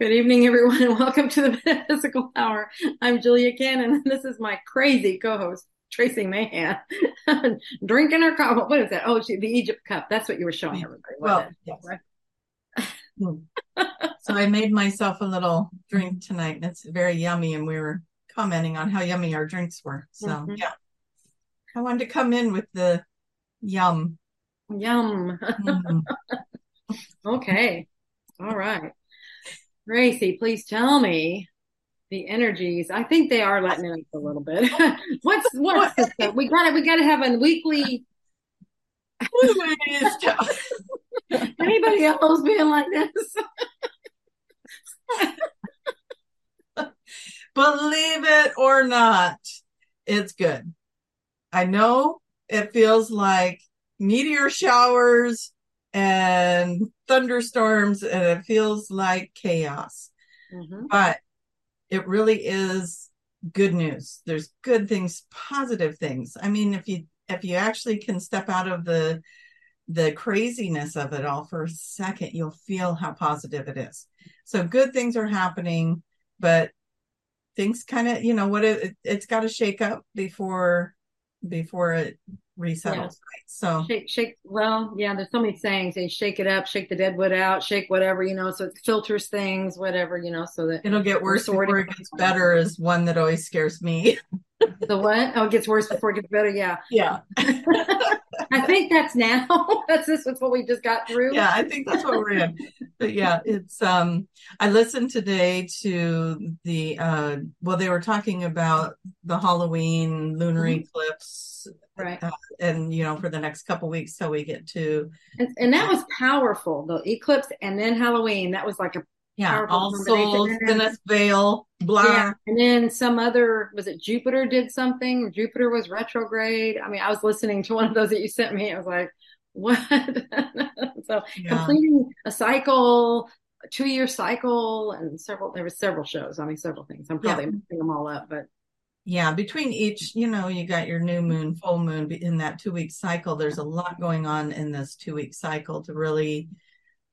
Good evening, everyone, and welcome to the Metaphysical Hour. I'm Julia Cannon, and this is my crazy co-host, Tracie Mahan, drinking her coffee. What is that? Oh, she, the Egypt cup. That's what you were showing everybody. Well, yes. so I made myself a little drink tonight, and it's very yummy. And we were commenting on how yummy our drinks were. So mm-hmm. yeah, I wanted to come in with the yum, yum. Mm. okay, all right. Tracie, please tell me the energies. I think they are letting us a little bit. what's what's stuff? We got to we got to have a weekly. Anybody else being like this? Believe it or not, it's good. I know it feels like meteor showers and thunderstorms and it feels like chaos. Mm-hmm. But it really is good news. There's good things, positive things. I mean, if you if you actually can step out of the the craziness of it all for a second, you'll feel how positive it is. So good things are happening, but things kind of, you know, what it, it's got to shake up before before it resettles. Yeah. Right? So shake, shake. Well, yeah, there's so many sayings. They shake it up, shake the dead wood out, shake whatever, you know, so it filters things, whatever, you know, so that it'll get worse before it gets better is one that always scares me. the what? Oh, it gets worse before it gets better. Yeah. Yeah. I think that's now. that's this was what we just got through. Yeah, I think that's what we're in. But yeah, it's um I listened today to the uh well they were talking about the Halloween lunar mm-hmm. eclipse right uh, and you know for the next couple weeks till we get to and, and that was powerful the eclipse and then halloween that was like a yeah, All Souls, Dennis Vale, blah. Yeah. And then some other, was it Jupiter did something? Jupiter was retrograde. I mean, I was listening to one of those that you sent me. I was like, what? so yeah. completing a cycle, a two year cycle and several, there were several shows. I mean, several things. I'm probably yeah. mixing them all up, but. Yeah, between each, you know, you got your new moon, full moon in that two week cycle. There's a lot going on in this two week cycle to really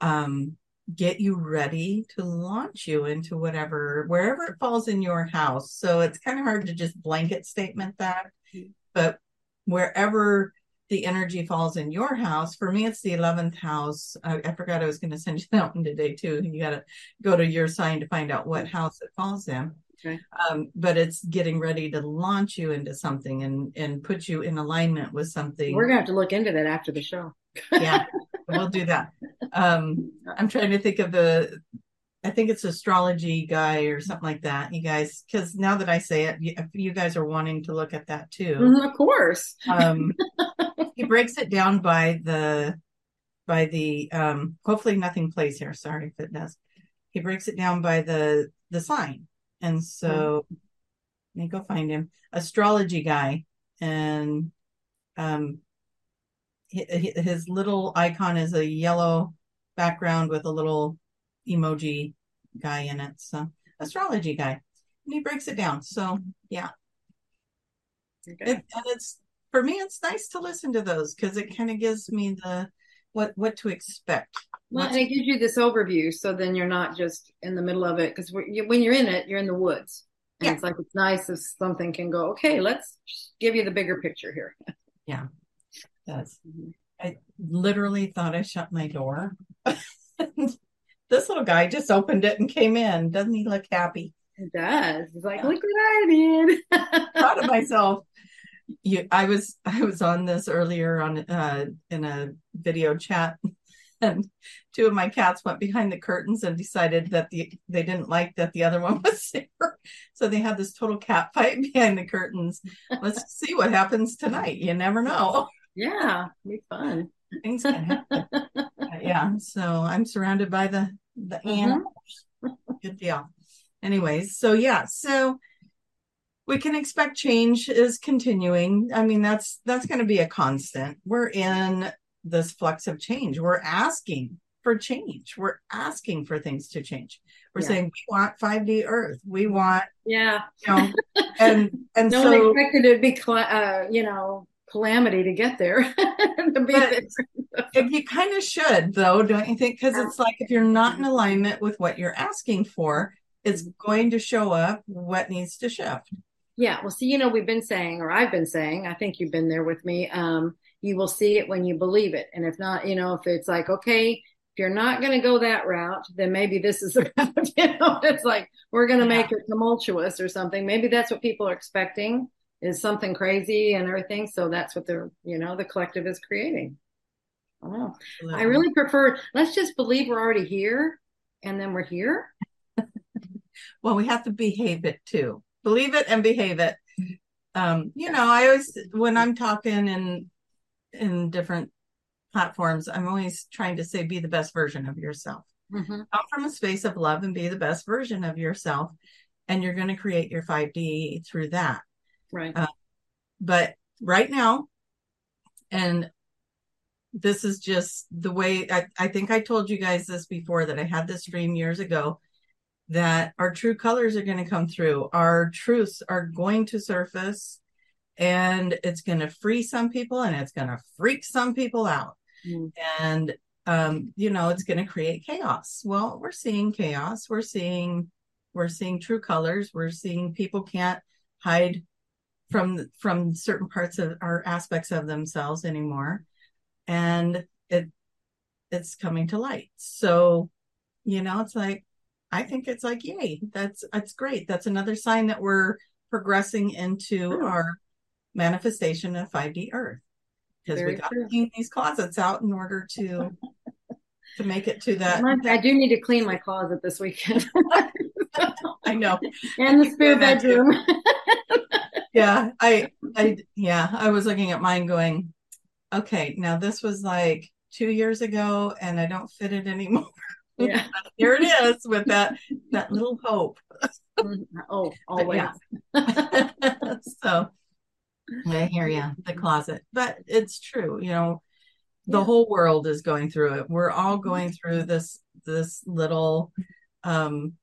um get you ready to launch you into whatever wherever it falls in your house. So it's kind of hard to just blanket statement that but wherever the energy falls in your house for me it's the 11th house. I, I forgot i was going to send you that one today too. You got to go to your sign to find out what house it falls in. Okay. um, but it's getting ready to launch you into something and and put you in alignment with something. We're going to have to look into that after the show. Yeah we'll do that. Um, I'm trying to think of the, I think it's astrology guy or something like that. You guys, because now that I say it, you, you, guys are wanting to look at that too. Mm-hmm, of course. um, he breaks it down by the, by the, um, hopefully nothing plays here. Sorry if it does. He breaks it down by the, the sign. And so, mm-hmm. let me go find him. Astrology guy. And, um, his little icon is a yellow background with a little emoji guy in it. So astrology guy, and he breaks it down. So yeah, okay. it, and it's for me, it's nice to listen to those because it kind of gives me the what what to expect. Well, and it gives you this overview, so then you're not just in the middle of it because when you're in it, you're in the woods. And yeah. it's like it's nice if something can go, okay, let's give you the bigger picture here. Yeah does. Mm-hmm. I literally thought I shut my door. this little guy just opened it and came in. Doesn't he look happy? It does. He's like, yeah. look what I did. Proud of myself. You, I was I was on this earlier on uh, in a video chat, and two of my cats went behind the curtains and decided that the they didn't like that the other one was there, so they had this total cat fight behind the curtains. Let's see what happens tonight. You never know. Yeah, be fun. Things can happen. yeah. So I'm surrounded by the the mm-hmm. animals. Good deal. Anyways, so yeah, so we can expect change is continuing. I mean, that's that's going to be a constant. We're in this flux of change. We're asking for change. We're asking for things to change. We're yeah. saying we want 5D Earth. We want, yeah, you know, and and no so, one expected it to be, uh, you know, calamity to get there. to but, if you kind of should though, don't you think? Because it's like if you're not in alignment with what you're asking for, it's going to show up what needs to shift. Yeah. Well, see, you know, we've been saying, or I've been saying, I think you've been there with me. Um, you will see it when you believe it. And if not, you know, if it's like, okay, if you're not going to go that route, then maybe this is the route, you know, it's like, we're going to yeah. make it tumultuous or something. Maybe that's what people are expecting is something crazy and everything. So that's what they're, you know, the collective is creating. Oh, I really prefer, let's just believe we're already here and then we're here. well, we have to behave it too. Believe it and behave it. Um, you know, I always, when I'm talking in, in different platforms, I'm always trying to say, be the best version of yourself. Mm-hmm. Come from a space of love and be the best version of yourself. And you're going to create your 5D through that. Right. Uh, but right now, and this is just the way I, I think I told you guys this before that I had this dream years ago that our true colors are going to come through. Our truths are going to surface and it's going to free some people and it's going to freak some people out. Mm. And, um, you know, it's going to create chaos. Well, we're seeing chaos. We're seeing, we're seeing true colors. We're seeing people can't hide from, from certain parts of our aspects of themselves anymore. And it, it's coming to light. So, you know, it's like, I think it's like, yay, that's, that's great. That's another sign that we're progressing into oh. our manifestation of 5D Earth because we got true. to clean these closets out in order to to make it to that. I do need to clean my closet this weekend. I know, and the spare bedroom. Yeah, I, I, yeah, I was looking at mine, going, okay, now this was like two years ago, and I don't fit it anymore. Yeah, here it is with that that little hope. Oh, always. Yeah. so I hear you, the closet. But it's true, you know, the yeah. whole world is going through it. We're all mm-hmm. going through this this little um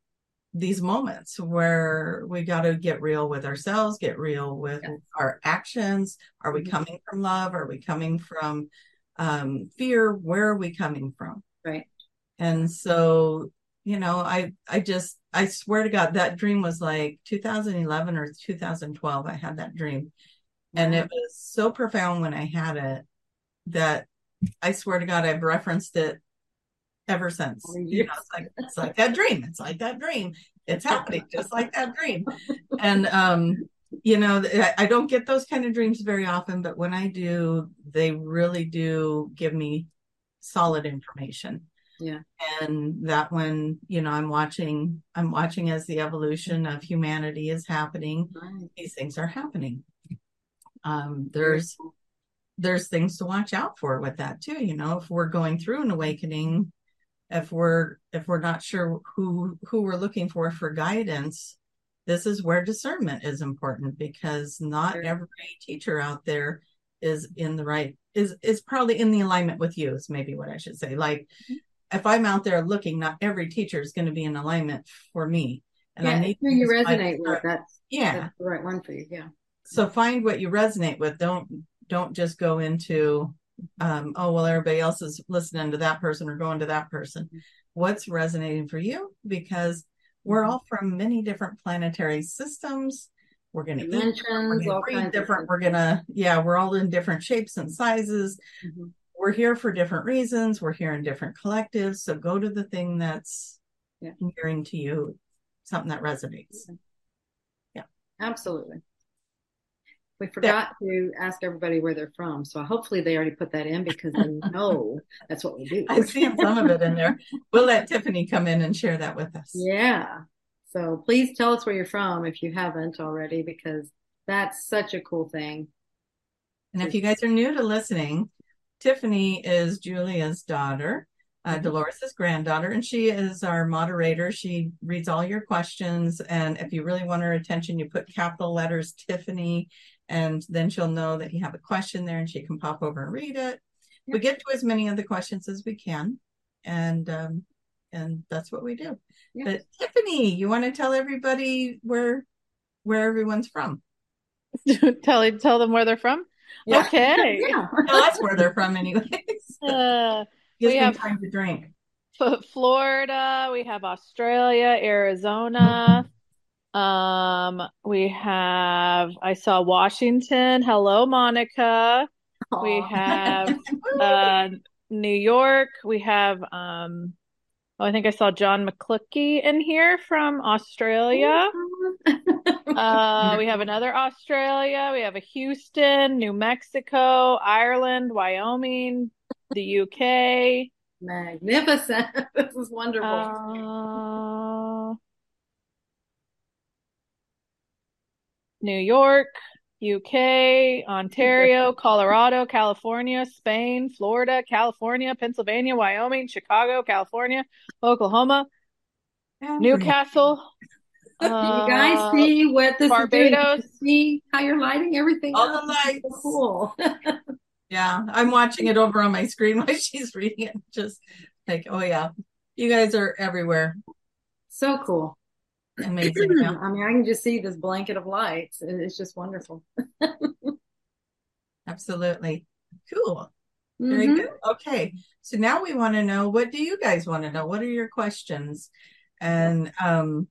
these moments where we got to get real with ourselves, get real with yeah. our actions. Are we mm-hmm. coming from love? Are we coming from um fear? Where are we coming from? Right. And so, you know, I I just I swear to God, that dream was like 2011 or 2012. I had that dream and it was so profound when I had it that I swear to God, I've referenced it ever since. You know, it's like it's like that dream. It's like that dream. It's happening just like that dream. And um, you know, I don't get those kind of dreams very often, but when I do, they really do give me solid information. Yeah. And that when, you know, I'm watching, I'm watching as the evolution of humanity is happening, right. these things are happening um, there's there's things to watch out for with that too you know if we're going through an awakening if we're if we're not sure who who we're looking for for guidance this is where discernment is important because not sure. every teacher out there is in the right is is probably in the alignment with you is maybe what i should say. Like mm-hmm. if i'm out there looking not every teacher is going to be in alignment for me. And yeah, i need who you resonate with. That's yeah. that's the right one for you. Yeah. So find what you resonate with. Don't don't just go into um, oh well everybody else is listening to that person or going to that person. What's resonating for you? Because we're all from many different planetary systems. We're going to gonna different we're going to yeah we're all in different shapes and sizes. Mm-hmm. we're here for different reasons. We're here in different collectives. So go to the thing that's yeah. nearing to you something that resonates. Yeah. Absolutely we forgot yeah. to ask everybody where they're from. So hopefully they already put that in because they know that's what we do. I see some of it in there. We'll let Tiffany come in and share that with us. Yeah. So please tell us where you're from if you haven't already, because that's such a cool thing. And if you guys are new to listening, Tiffany is Julia's daughter, uh, mm-hmm. Dolores' granddaughter, and she is our moderator. She reads all your questions. And if you really want her attention, you put capital letters Tiffany and then she'll know that you have a question there and she can pop over and read it. We get to as many of the questions as we can. And um, and that's what we do. But Tiffany, you want to tell everybody where where everyone's from? tell tell them where they're from. Yeah. Okay. Yeah. That's where they're from, anyways. Uh, Gives We have- time to drink. Florida, we have Australia, Arizona. Um, we have, I saw Washington. Hello, Monica. We have uh, New York. We have, um, oh, I think I saw John McCluskey in here from Australia. Uh, we have another Australia. We have a Houston, New Mexico, Ireland, Wyoming, the UK. Magnificent. This is wonderful. Uh, New York, UK, Ontario, Colorado, California, Spain, Florida, California, Pennsylvania, Wyoming, Chicago, California, Oklahoma, Newcastle. Do you guys uh, see what this is doing? Barbados. See how you're lighting everything All up? the lights. so cool. Yeah, I'm watching it over on my screen while she's reading it. Just like, oh yeah, you guys are everywhere. so cool. Amazing. I mean, I can just see this blanket of lights. It's just wonderful. Absolutely. Cool. Very Mhm. good. Okay. So now we want to know what do you guys want to know? What are your questions? And um,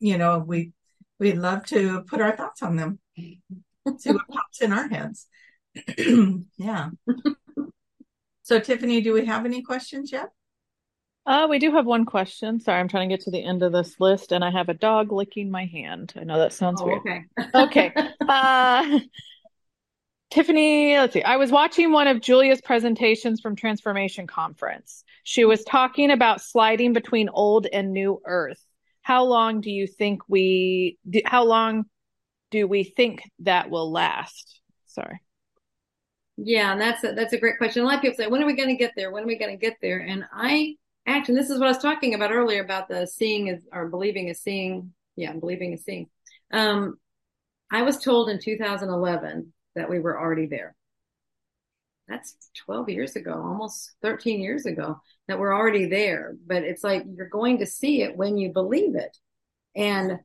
you know, we we'd love to put our thoughts on them. See what pops in our heads. yeah. So Tiffany, do we have any questions yet? Uh, we do have one question. Sorry, I'm trying to get to the end of this list, and I have a dog licking my hand. I know that sounds Oh, weird. okay. Okay. Uh, Tiffany, let's see. I was watching one of Julia's presentations from Transformation Conference. She was talking about sliding between old and new earth. How long do you think we, do, how long do we think that will last? Sorry. Yeah, and that's a, that's a great question. A lot of people say, when are we going to get there? When are we going to get there? And I actually, this is what I was talking about earlier about the seeing is or believing is seeing. Yeah, believing is seeing. Um, I was told in 2011 that we were already there. That's 12 years ago, almost 13 years ago that we're already there. But it's like you're going to see it when you believe it. And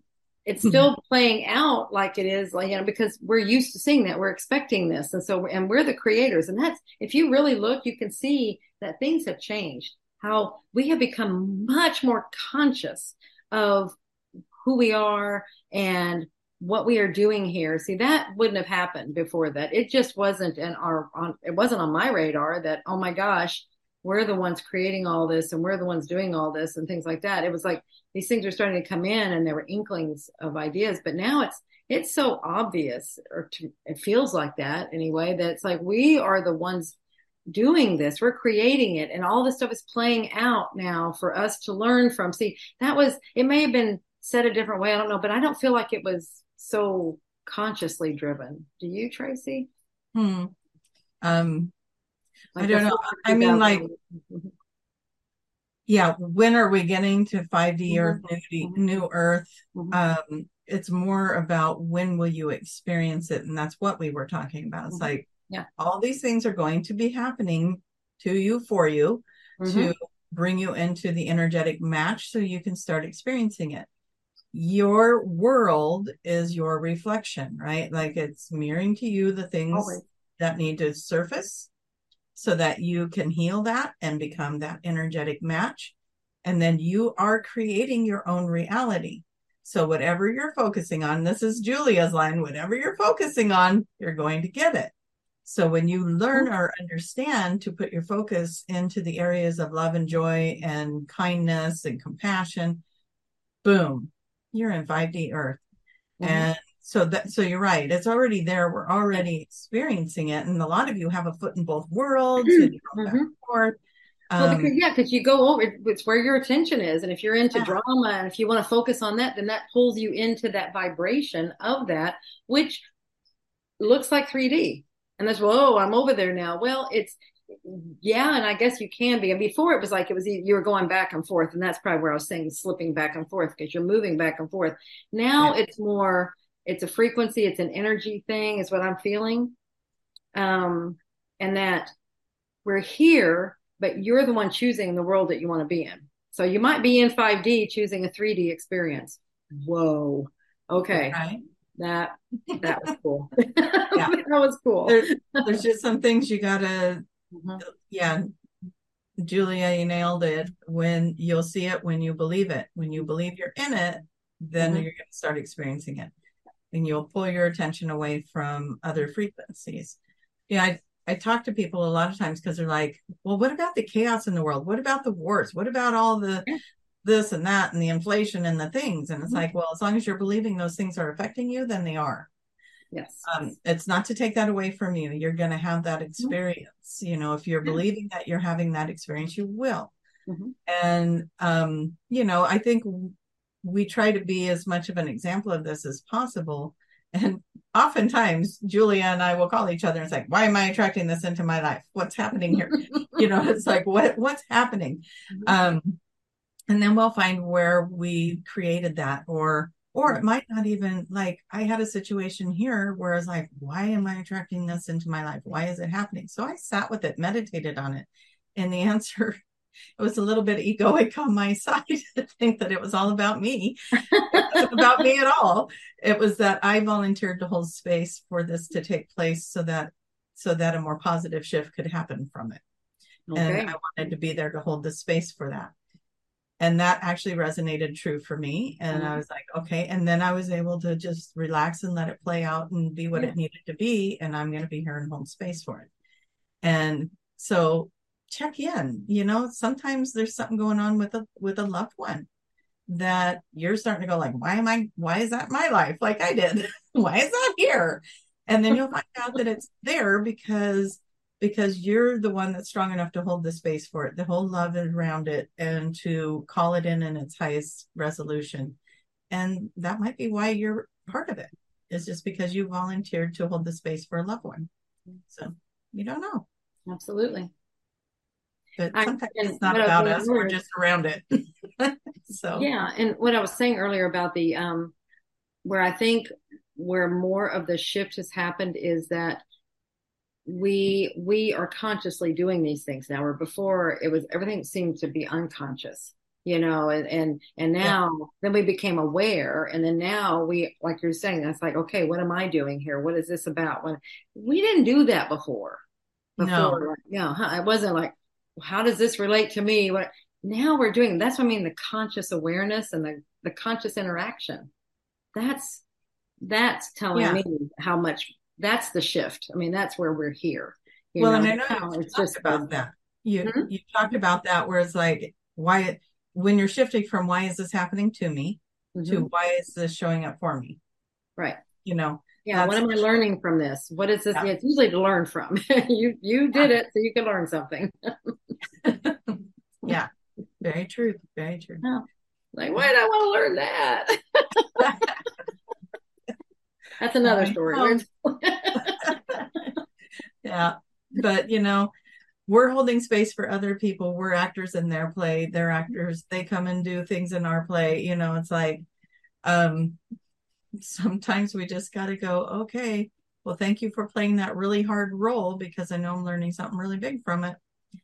it's still playing out like it is like you know because we're used to seeing that we're expecting this and so and we're the creators and that's if you really look you can see that things have changed how we have become much more conscious of who we are and what we are doing here. See that wouldn't have happened before that. It just wasn't in our on it wasn't on my radar that oh my gosh we're the ones creating all this and we're the ones doing all this and things like that. It was like these things are starting to come in and there were inklings of ideas but now it's it's so obvious or to, it feels like that anyway that it's like we are the ones doing this we're creating it and all this stuff is playing out now for us to learn from see that was it may have been said a different way i don't know but i don't feel like it was so consciously driven do you Tracie Hmm. Um, Like I don't know. I mean, like, Mhm. yeah, when are we getting to 5D or Mhm. new, Mhm. new Earth? Mhm. Um, it's more about when will you experience it? And that's what we were talking about. It's Mhm. like, Yeah. all these things are going to be happening to you, for you, Mhm. to bring you into the energetic match so you can start experiencing it. Your world is your reflection, right? Like it's mirroring to you the things Always. that need to surface so that you can heal that and become that energetic match. And then you are creating your own reality. So whatever you're focusing on, this is Julia's line, whatever you're focusing on, you're going to get it. So when you learn or understand to put your focus into the areas of love and joy and kindness and compassion, boom, you're in 5D earth. Mhm. And so that so you're right. It's already there. We're already experiencing it. And a lot of you have a foot in both worlds and you go back Mhm. and forth. Well, Um, because yeah, because you go over it's where your attention is, and if you're into Yeah. drama and if you want to focus on that, then that pulls you into that vibration of that, which looks like 3D. And that's whoa, I'm over there now. Well, it's yeah, and I guess you can be. And before it was like it was you were going back and forth, and that's probably where I was saying slipping back and forth because you're moving back and forth. Now it's more, it's a frequency, it's an energy thing, is what I'm feeling. Um, and that we're here, but you're the one choosing the world that you want to be in. So you might be in 5D choosing a 3D experience. Whoa. Okay. right. That that was cool. yeah, that was cool. There's, there's just some things you gotta, mm-hmm. yeah. Julia, you nailed it. When you'll see it when you believe it. When you believe you're in it, then mm-hmm. you're going to start experiencing it, and you'll pull your attention away from other frequencies. Yeah, I I talk to people a lot of times because they're like, "Well, what about the chaos in the world? What about the wars? What about all the this and that and the inflation and the things. And it's mm-hmm. like, well, as long as you're believing those things are affecting you, then they are. Yes. Um, it's not to take that away from you. You're going to have that mm-hmm. experience. You know, if you're believing that you're having that experience, you will. Mm-hmm. And, um, you know, I think we try to be as much of an example of this as possible. And oftentimes Julia and I will call each other and say, why am I attracting this into my life? What's happening here? you know, it's like, what, what's happening? Mm-hmm. Um, and then we'll find where we created that or or it might not even like i had a situation here where i was like why am i attracting this into my life? Why is it happening? So i sat with it meditated on it and the answer it was a little bit egoic on my side to think that it was all about me. It wasn't about me at all. It was that i volunteered to hold space for this to take place so that so that a more positive shift could happen from it. Okay. and i wanted to be there to hold the space for that and that actually resonated true for me and mm-hmm. i was like okay and then i was able to just relax and let it play out and be what yeah. it needed to be and i'm going to be here in home space for it and so check in you know sometimes there's something going on with a with a loved one that you're starting to go like why am i why is that my life like i did why is that here and then you'll find out that it's there because because you're the one that's strong enough to hold the space for it, to hold love around it, and to call it in in its highest resolution. And that might be why you're part of it. Is just because you volunteered to hold the space for a loved one. So you don't know. Absolutely. But sometimes I, it's not about us; we're just around it. so yeah, and what I was saying earlier about the um, where I think where more of the shift has happened is that we we are consciously doing these things now where before it was everything seemed to be unconscious you know and and, and now yeah. then we became aware and then now we like you're saying that's like okay what am i doing here what is this about when we didn't do that before before no. like, you know, it wasn't like how does this relate to me what now we're doing that's what i mean the conscious awareness and the the conscious interaction that's that's telling yeah. me how much that's the shift. I mean, that's where we're here. well, know? and I know it's just about that. You mm-hmm. you talked about that where it's like why when you're shifting from why is this happening to me mm-hmm. to why is this showing up for me? Right. You know. Yeah. What am I learning from this? What is this? Yeah. It's usually to learn from. you you did yeah. it, so you can learn something. yeah. Very true. Very true. Yeah. Like, why do I want to learn that? That's another story. yeah. But, you know, we're holding space for other people. We're actors in their play. They're actors. They come and do things in our play. You know, it's like, um, sometimes we just got to go, okay, well, thank you for playing that really hard role because I know I'm learning something really big from it.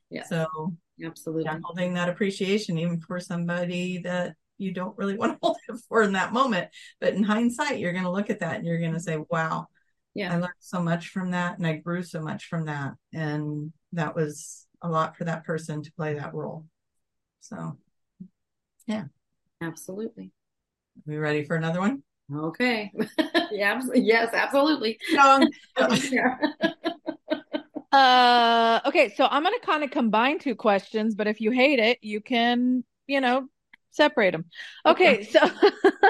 Yeah. So, absolutely. Yeah, holding that appreciation, even for somebody that you don't really want to hold it for in that moment. But in hindsight, you're going to look at that and you're going to say, wow, yeah, I learned so much from that and I grew so much from that. And that was a lot for that person to play that role. So, yeah. Absolutely. Are we ready for another one? Okay. yeah. Yes, absolutely. uh, okay. So I'm going to kind of combine two questions, but if you hate it, you can, you know, separate them. Okay, okay. so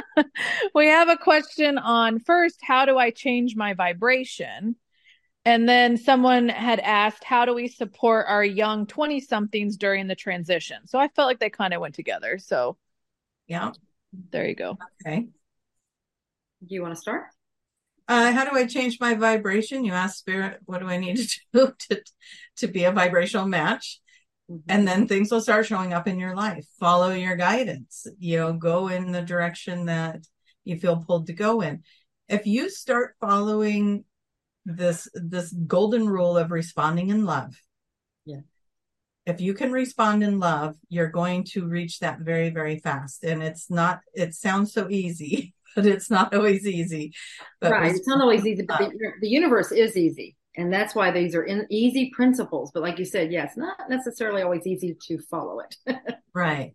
we have a question on first, how do I change my vibration? And then someone had asked, how do we support our young 20 somethings during the transition? So I felt like they kind of went together. So, yeah, there you go. Okay. Do you want to start? Uh, how do I change my vibration? You ask spirit, what do I need to do to, to be a vibrational match? Mm-hmm. And then things will start showing up in your life. Follow your guidance. You know, go in the direction that you feel pulled to go in. If you start following this this golden rule of responding in love. Yeah. If you can respond in love, you're going to reach that very very fast and it's not it sounds so easy but it's not always easy. But right. It's not always easy, but the, the universe is easy. And that's why these are in easy principles. But like you said, yeah, it's not necessarily always easy to follow it. right.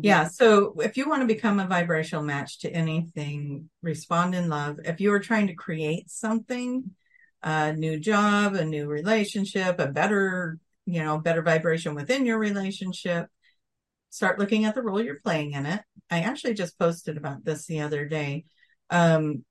Yeah. So if you want to become a vibrational match to anything, respond in love. If you are trying to create something, a new job, a new relationship, a better, you know, better vibration within your relationship, start looking at the role you're playing in it. I actually just posted about this the other day. Um,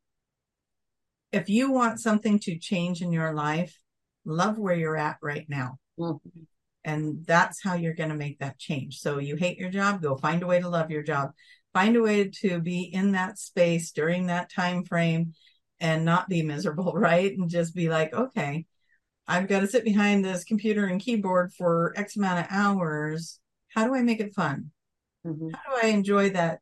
if you want something to change in your life, love where you're at right now. Mm-hmm. And that's how you're going to make that change. So you hate your job, go find a way to love your job. Find a way to be in that space during that time frame and not be miserable, right? And just be like, okay, I've got to sit behind this computer and keyboard for X amount of hours. How do I make it fun? Mm-hmm. How do I enjoy that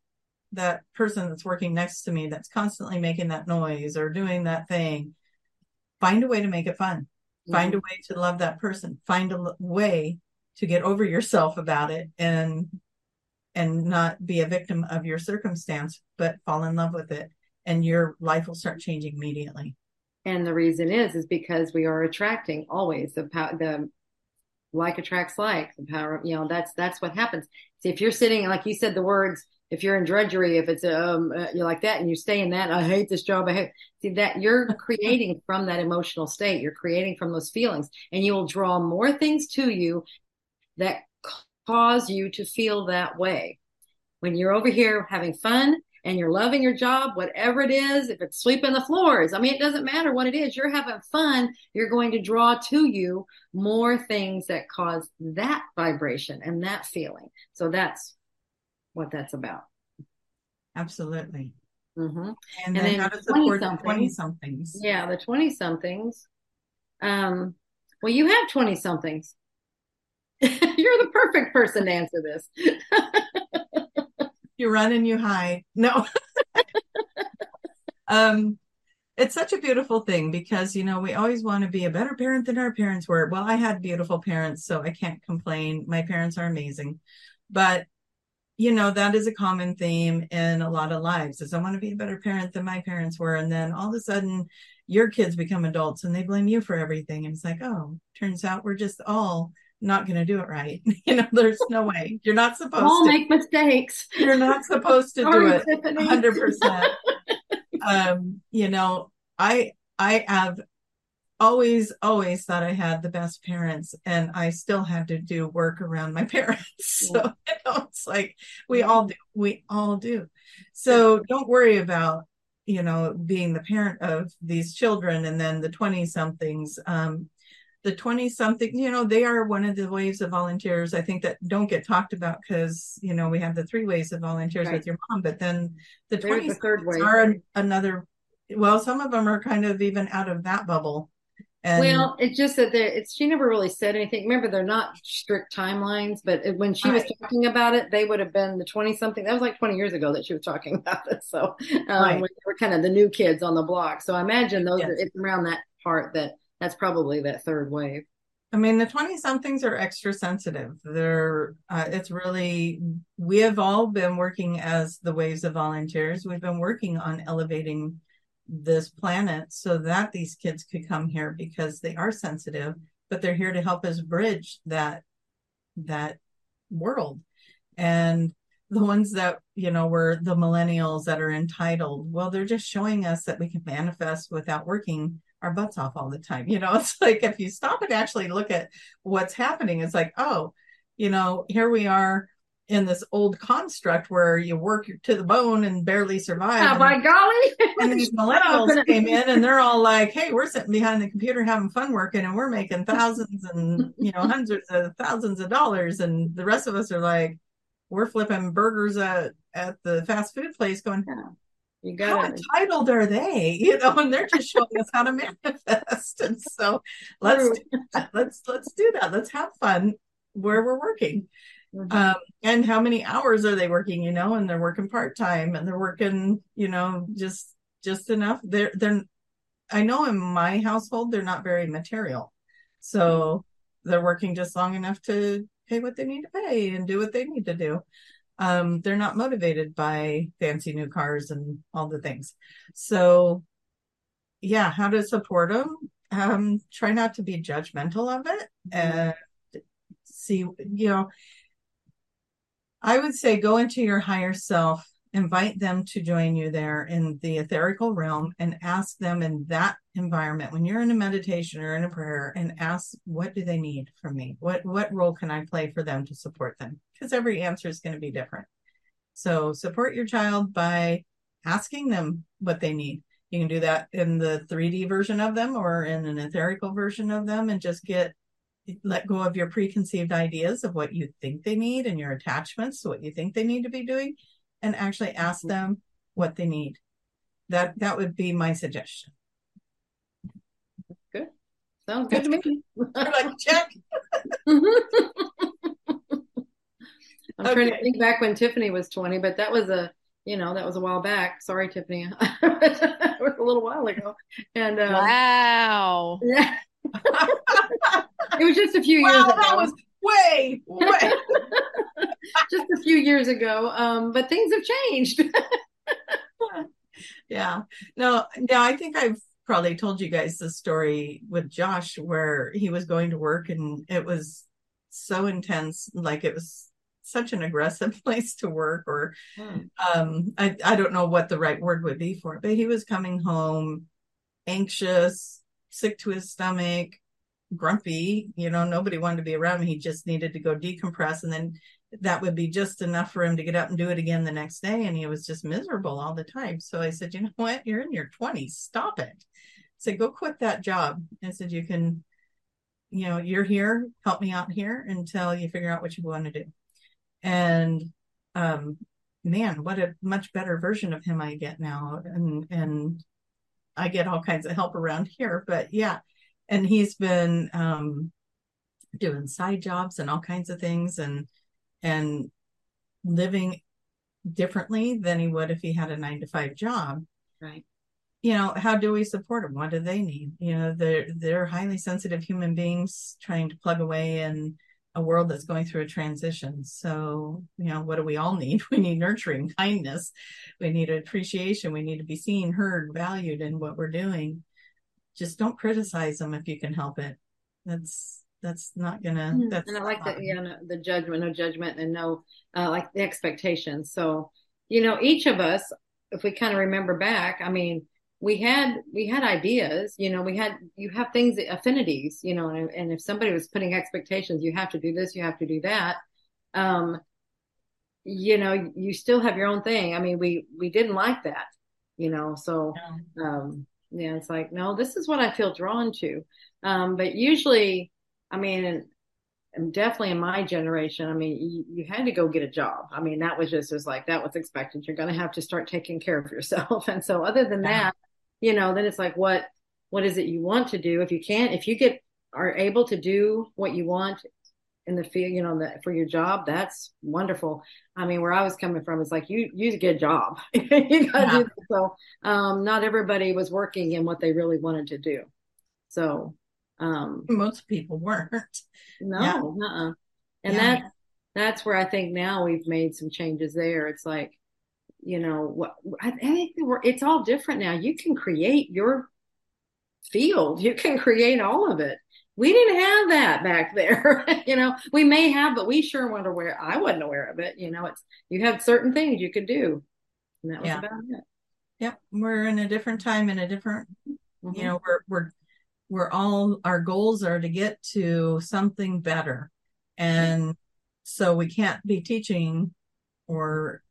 that person that's working next to me that's constantly making that noise or doing that thing? Find a way to make it fun. Find mm-hmm. a way to love that person. Find a way to get over yourself about it and and not be a victim of your circumstance, but fall in love with it and your life will start changing immediately. And the reason is is because we are attracting always the power the like attracts like the power you know that's that's what happens. See if you're sitting like you said the words if you're in drudgery, if it's um uh, you're like that and you stay in that, I hate this job. I hate see that you're creating from that emotional state. You're creating from those feelings, and you will draw more things to you that cause you to feel that way. When you're over here having fun and you're loving your job, whatever it is, if it's sweeping the floors, I mean, it doesn't matter what it is. You're having fun. You're going to draw to you more things that cause that vibration and that feeling. So that's what that's about. Absolutely. Mm-hmm. And, and, then, how to support the 20 somethings. Yeah, the 20 somethings. Um, well, you have 20 somethings. You're the perfect person to answer this. you run and you hide. No. um, it's such a beautiful thing because you know we always want to be a better parent than our parents were well i had beautiful parents so i can't complain my parents are amazing but you know that is a common theme in a lot of lives is i want to be a better parent than my parents were and then all of a sudden your kids become adults and they blame you for everything and it's like oh turns out we're just all not going to do it right. You know there's no way. You're not supposed all to make mistakes. You're not supposed to do it 100% um you know i i have always, always thought I had the best parents, and I still had to do work around my parents. So you know, it's like we all do. We all do. So don't worry about you know being the parent of these children, and then the twenty somethings. Um, the 20 something you know they are one of the waves of volunteers i think that don't get talked about because you know we have the three ways of volunteers right. with your mom but then the 20 the third are another well some of them are kind of even out of that bubble and well, it's just that it's she never really said anything. Remember, they're not strict timelines, but when she was talking about it, they would have been the twenty something. That was like twenty years ago that she was talking about it. So um, right. when they were kind of the new kids on the block. So I imagine those yes. are, it's around that part that that's probably that third wave. I mean, the 20 somethings are extra sensitive. They're, uh, it's really, we have all been working as the waves of volunteers. We've been working on elevating this planet so that these kids could come here because they are sensitive but they're here to help us bridge that that world. And the ones that you know were the millennials that are entitled well they're just showing us that we can manifest without working our butts off all the time. You know it's like if you stop and actually look at what's happening it's like oh you know here we are in this old construct where you work to the bone and barely survive. Oh, by golly. and these millennials came in and they're all like, hey, we're sitting behind the computer having fun working and we're making thousands and, you know, hundreds of thousands of dollars. And the rest of us are like, we're flipping burgers at, at the fast food place going, yeah. You got how entitled are they? You know, and they're just showing us how to manifest. And so let's let's let's do that. Let's have fun where we're working. Mm-hmm. Um, and how many hours are they working? You know, and they're working part time, and they're working, you know, just just enough. They're they're. I know in my household they're not very material, so they're working just long enough to pay what they need to pay and do what they need to do. um, they're not motivated by fancy new cars and all the things. So, yeah, how to support them? Um, try not to be judgmental of it and see, you know, I would say go into your higher self, invite them to join you there in the etherical realm and ask them in that environment when you're in a meditation or in a prayer and ask what do they need from me? What what role can I play for them to support them? Because every answer is going to be different. So support your child by asking them what they need. You can do that in the 3D version of them or in an etherical version of them and just get let go of your preconceived ideas of what you think they need and your attachments to what you think they need to be doing and actually ask mm-hmm. them what they need. That that would be my suggestion. Good. Sounds good to me. Like check. I'm okay. trying to think back when tiffany was 20 but that was a you know that was a while back. Sorry tiffany. It was a little while ago. And um, wow. yeah it was just a few years ago. That was way, way. just a few years ago. Um, but things have changed. yeah. No, no, I think I've probably told you guys the story with Josh where he was going to work and it was so intense. Like it was such an aggressive place to work or hmm. um I, I don't know what the right word would be for it, but he was coming home anxious, sick to his stomach, grumpy. You know, nobody wanted to be around him. He just needed to go decompress. And then that would be just enough for him to get up and do it again the next day. And he was just miserable all the time. So I said, you know what? You're in your 20s. Stop it. I said, go quit that job. I said, you can, you know, you're here. Help me out here until you figure out what you want to do. And, um, man, what a much better version of him I get now. And, and I get all kinds of help around here. But yeah, and he's been um, doing side jobs and all kinds of things and and living differently than he would if he had a nine to five job. Right. You know how do we support them what do they need? You know they're they're highly sensitive human beings trying to plug away in a world that's going through a transition so you know what do we all need we need nurturing kindness we need appreciation we need to be seen heard valued in what we're doing just don't criticize them if you can help it. That's that's not gonna. Hmm. That's and I like that. Yeah, no, the judgment, no judgment, and no uh, like the expectations. So you know, each of us, if we kind of remember back, I mean, we had we had ideas. You know, we had you have things affinities. You know, and, and if somebody was putting expectations, you have to do this, you have to do that. Um, you know, you still have your own thing. I mean, we we didn't like that. You know, so um yeah, it's like, no, this is what I feel drawn to. Um, but usually, I mean, definitely in my generation, I mean, you, you, had to go get a job. I mean, that was just was like that was expected. You're going to have to start taking care of yourself. And so, other than that, you know, then it's like, what what is it you want to do? If you can't, if you get are able to do what you want in the field, you know, the, for your job, that's wonderful. I mean, where I was coming from is like you you get a job. you gotta yeah. do so. Um, not everybody was working in what they really wanted to do. So um, most people weren't. No, yeah. uh-uh. and yeah. that that's where I think now we've made some changes there. It's like, you know, what I, think it's all different now. You can create your field. You can create all of it we didn't have that back there. you know, we may have, but we sure weren't aware. I wasn't aware of it. You know, it's you have certain things you could do. And that was yeah. about it. Yep. We're in a different time in a different mm-hmm. you know, we're we're we're all our goals are to get to something better. And so we can't be teaching or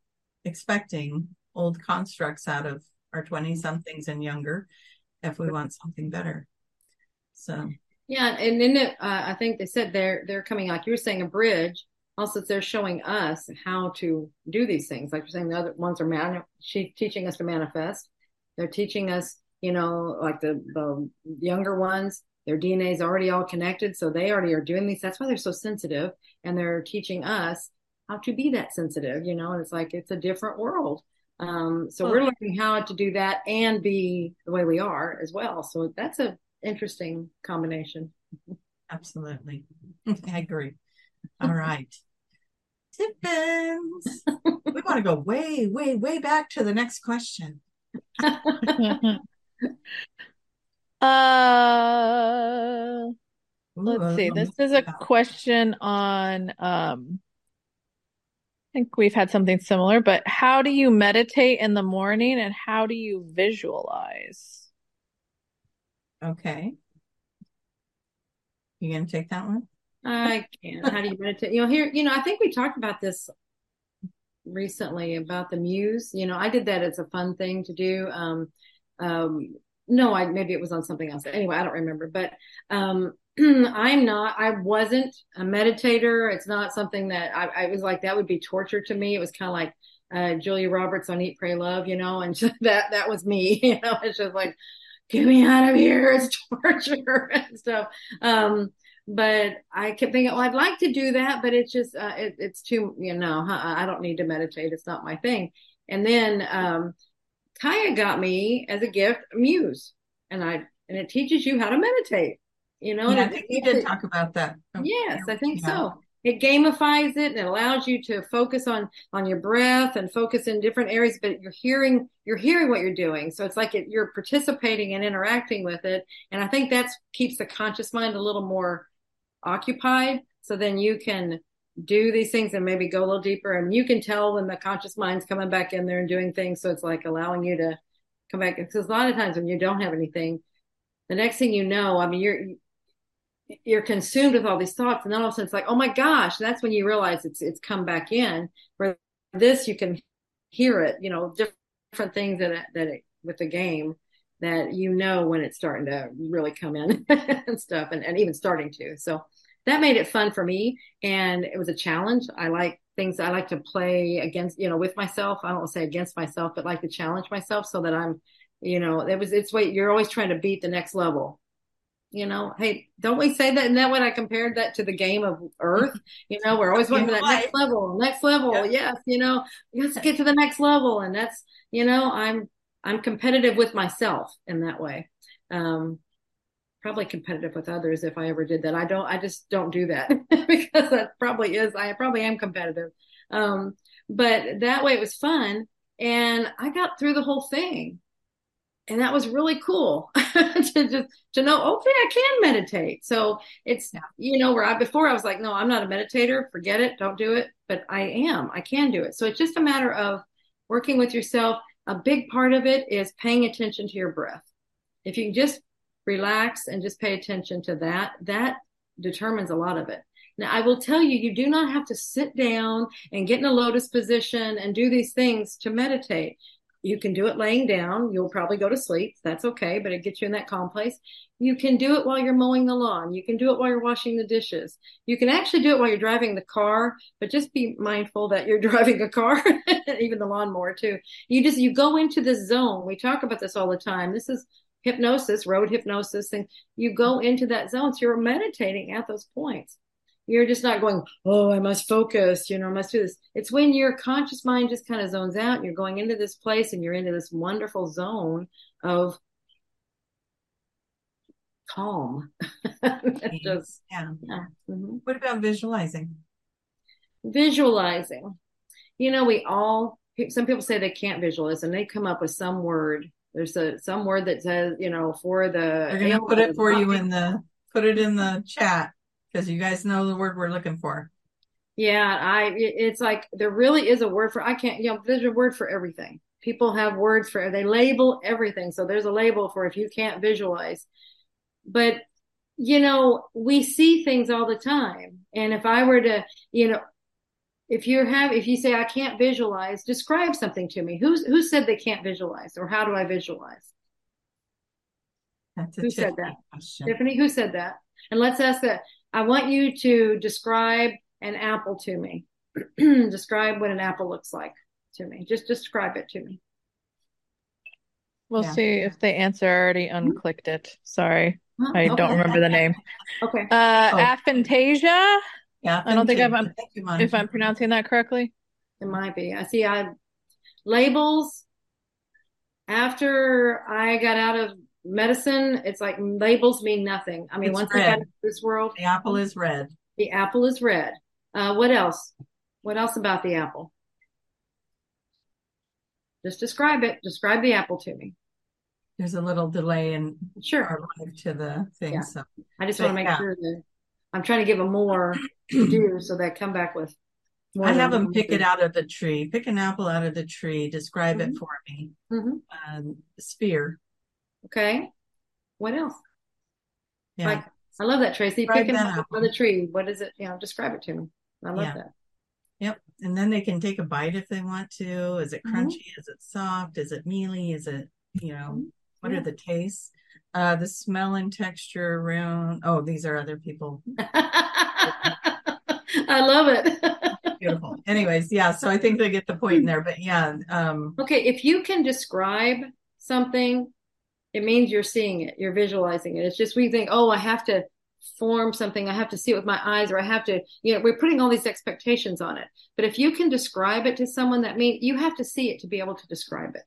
expecting old constructs out of our 20 somethings and younger if we want something better. So yeah, and then uh, I think they said they're they're coming like you were saying a bridge. Also, they're showing us how to do these things. Like you're saying, the other ones are man- she, teaching us to manifest. They're teaching us, you know, like the the younger ones, their DNA is already all connected, so they already are doing these. That's why they're so sensitive, and they're teaching us how to be that sensitive. You know, and it's like it's a different world. Um, so we're learning how to do that and be the way we are as well. So that's a interesting combination. Absolutely. I agree. All right. Tiffins. we want to go way, way, way back to the next question. uh, let's see. This is a question on, um, I think we've had something similar, but how do you meditate in the morning and how do you visualize? Okay. You gonna take that one? I can't. How do you meditate? You know, here, you know, I think we talked about this recently about the muse. You know, I did that as a fun thing to do. Um, um, no, I maybe it was on something else. Anyway, I don't remember. But um, I'm not. I wasn't a meditator. It's not something that I, I was like. That would be torture to me. It was kind of like uh, Julia Roberts on Eat, Pray, Love. You know, and just, that that was me. You know, it's just like, get me out of here. It's torture and stuff. Um, but I kept thinking, well, I'd like to do that, but it's just, uh, it, it's too, you know, I don't need to meditate. It's not my thing. And then, um, Kaya got me as a gift Muse, and I and it teaches you how to meditate. You know, yeah, I think you did it, talk about that. Oh, yes, I think yeah. so. It gamifies it and it allows you to focus on on your breath and focus in different areas. But you're hearing you're hearing what you're doing, so it's like it, you're participating and interacting with it. And I think that keeps the conscious mind a little more occupied. So then you can do these things and maybe go a little deeper and you can tell when the conscious mind's coming back in there and doing things so it's like allowing you to come back because a lot of times when you don't have anything the next thing you know i mean you're you're consumed with all these thoughts and then all of a sudden it's like oh my gosh that's when you realize it's it's come back in where this you can hear it you know different things that that it, with the game that you know when it's starting to really come in and stuff and, and even starting to so that made it fun for me and it was a challenge. I like things I like to play against, you know, with myself. I don't say against myself, but like to challenge myself so that I'm, you know, it was, it's what you're always trying to beat the next level. You know, hey, don't we say that? And that when I compared that to the game of Earth, you know, we're always wanting for that next level, next level. Yep. Yes, you know, let's get to the next level. And that's, you know, I'm, I'm competitive with myself in that way. Um, probably competitive with others if I ever did that. I don't, I just don't do that because that probably is, I probably am competitive. Um, but that way it was fun and I got through the whole thing. And that was really cool to just to know, okay, I can meditate. So it's, you know, where I, before I was like, no, I'm not a meditator. Forget it. Don't do it. But I am, I can do it. So it's just a matter of working with yourself. A big part of it is paying attention to your breath. If you just relax and just pay attention to that, that determines a lot of it. Now, I will tell you, you do not have to sit down and get in a lotus position and do these things to meditate. You can do it laying down. You'll probably go to sleep. That's okay, but it gets you in that calm place. You can do it while you're mowing the lawn. You can do it while you're washing the dishes. You can actually do it while you're driving the car, but just be mindful that you're driving a car, even the lawnmower too. You just, you go into this zone. We talk about this all the time. This is hypnosis, road hypnosis, and you go into that zone. So you're meditating at those points. You're just not going, oh, I must focus, you know, I must do this. It's when your conscious mind just kind of zones out and you're going into this place and you're into this wonderful zone of calm. just, yeah. yeah. Mm-hmm. What about visualizing? Visualizing. You know, we all, some people say they can't visualize and they come up with some word there's a some word that says you know for the they're gonna put it for you in the put it in the chat because you guys know the word we're looking for. Yeah i it's like there really is a word for i can't you know there's a word for everything. People have words for they label everything. So there's a label for if you can't visualize. But you know we see things all the time. And if i were to you know if you have if you say i can't visualize describe something to me. Who's who said they can't visualize? Or how do i visualize? Who said that? question. tiffany who said that? And let's ask that i want you to describe an apple to me describe what an apple looks like to me just describe it to me we'll yeah. see if the answer already unclicked it sorry i okay. don't remember the name okay uh oh. aphantasia yeah, I don't think I'm, you, if I'm pronouncing that correctly. It might be. I see. I labels. After I got out of medicine, it's like labels mean nothing. I mean, it's once red. I got into this world, the apple is red. The apple is red. Uh, what else? What else about the apple? Just describe it. Describe the apple to me. There's a little delay in Sure. our to the thing. Yeah. So I just But want to make yeah. sure that I'm trying to give them more to do so they come back with more. I have them pick it out of the tree. Pick an apple out of the tree. Describe it Mhm. for me. Mhm. Um, sphere. Okay. What else? Yeah. Like, I love that, Tracie. Describe Pick an that apple apple. out of the tree. What is it? You know, describe it to me. I love Yeah. that. Yep. And then they can take a bite if they want to. Is it Mhm. crunchy? Is it soft? Is it mealy? Is it, you know, what Yeah. are the tastes? Uh, the smell and texture around. Oh, these are other people. I love it. Beautiful. Anyways, yeah. So I think they get the point in there. But yeah, um, okay, if you can describe something, it means you're seeing it, you're visualizing it. It's just we think, oh, I have to form something, I have to see it with my eyes, or I have to, you know, we're putting all these expectations on it. But if you can describe it to someone, that means you have to see it to be able to describe it.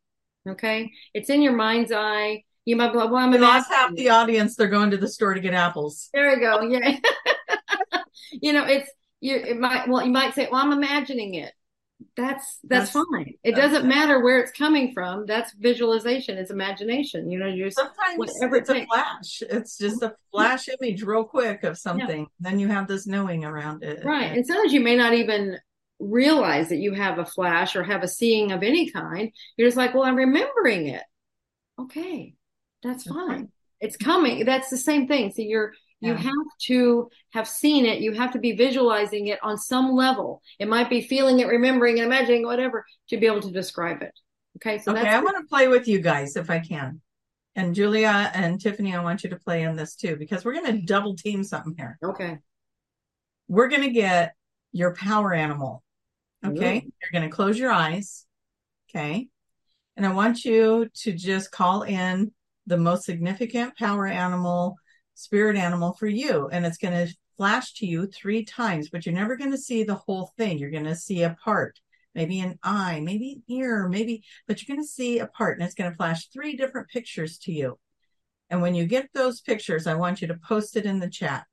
Okay, it's in your mind's eye. You might be like, well, I'm lost imagining half it. the audience. They're going to the store to get apples. There we go. Yeah. you know, it's you it might well you might say, Well, I'm imagining it. That's that's, That's- fine. It that's doesn't it. matter where it's coming from. That's visualization, it's imagination. You know, you're Sometimes Whatever it it's a flash. It's just a mm-hmm. flash image real quick of something. Then you have this knowing around it. right. And sometimes you may not even realize that you have a flash or have a seeing of any kind. You're just like, Well, I'm remembering it. Okay, that's That's fine. right. It's coming. That's the same thing. So you're you Yeah. have to have seen it. You have to be visualizing it on some level. It might be feeling it, remembering, imagining, whatever, to be able to describe it. Okay, so Okay, I want to play with you guys if I can. And Julia and Tiffany, I want you to play in this too because we're going to double team something here. okay. We're going to get your power animal. Okay, you're going to close your eyes. Okay, and I want you to just call in the most significant power animal, spirit animal for you. And it's going to flash to you three times, but you're never going to see the whole thing. You're going to see a part, maybe an eye, maybe an ear, maybe, but you're going to see a part and it's going to flash three different pictures to you. And when you get those pictures, I want you to post it in the chat.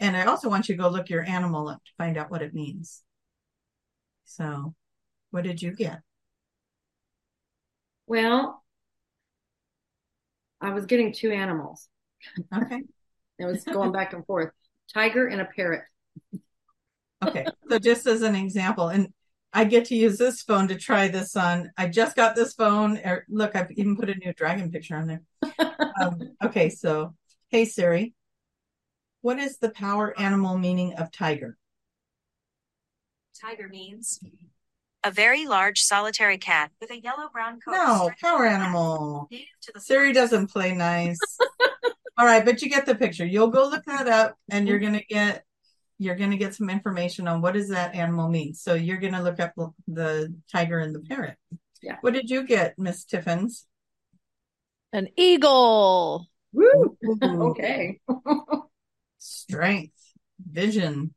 And I also want you to go look your animal up to find out what it means. So, what did you get? Well, I was getting two animals. Okay. It was going back and forth. Tiger and a parrot. Okay. So just as an example, and I get to use this phone to try this on. I just got this phone. Er, Look, I've even put a new dragon picture on there. Um, okay. So, hey Siri, what is the power animal meaning of tiger? Tiger means a very large solitary cat with a yellow brown coat. No, power animal. Native to the Siri doesn't play nice. All right, but you get the picture. You'll go look that up and you're going to get you're going to get some information on what does that animal mean. So you're going to look up the, the tiger and the parrot. Yeah. What did you get, Miss Tiffins? An eagle. Woo! Okay. Strength, vision,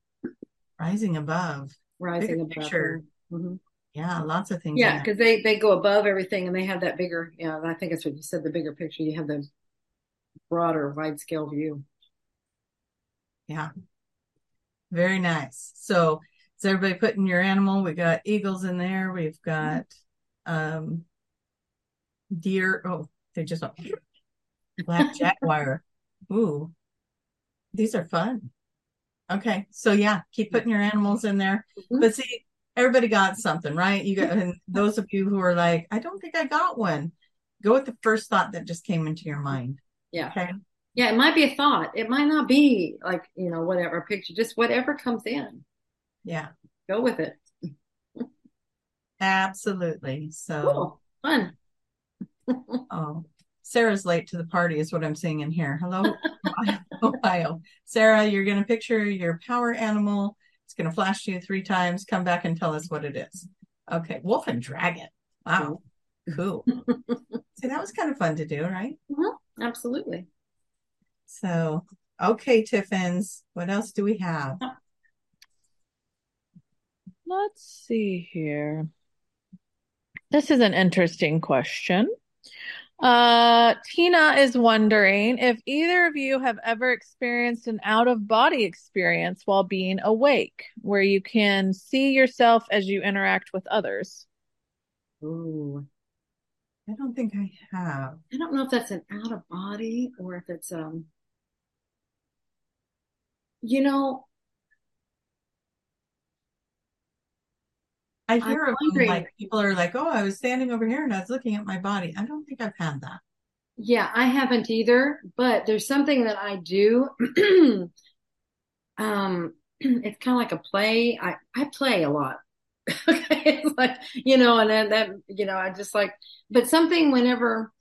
rising above. Rising Bigger above. picture. Mhm. Yeah, lots of things. Yeah, because they they go above everything and they have that bigger. Yeah, I think that's what you said. The bigger picture, you have the broader, wide scale view. Yeah. Very nice. So is everybody putting your animal? We got eagles in there. We've got um deer. Oh, they just black jaguar. Ooh. These are fun. Okay. So yeah, keep putting your animals in there. Mhm. But see, everybody got something, right? You got and those of you who are like, I don't think I got one. Go with the first thought that just came into your mind. Yeah, Okay. yeah. It might be a thought. It might not be like you know whatever picture. Just whatever comes in, Yeah. go with it. Absolutely. So Cool, fun. Oh, Sarah's late to the party is what I'm seeing in here. Hello, Ohio. Sarah, you're going to picture your power animal. It's going to flash to you three times. Come back and tell us what it is. Okay, wolf and dragon. Wow, cool. See, that was kind of fun to do, right? Uh-huh. Absolutely. So, okay, Tiffins, what else do we have? Let's see here. This is an interesting question. Uh, Tina is wondering if either of you have ever experienced an out of body experience while being awake, where you can see yourself as you interact with others. Ooh. I don't think I have. I don't know if that's an out of body or if it's um you know I I'm hear of them like people are like, "Oh, I was standing over here and I was looking at my body." I don't think I've had that. yeah, I haven't either, but there's something that I do. um it's kind of like a play. I I play a lot. okay, it's like, you know, and then that you know, I just like but something whenever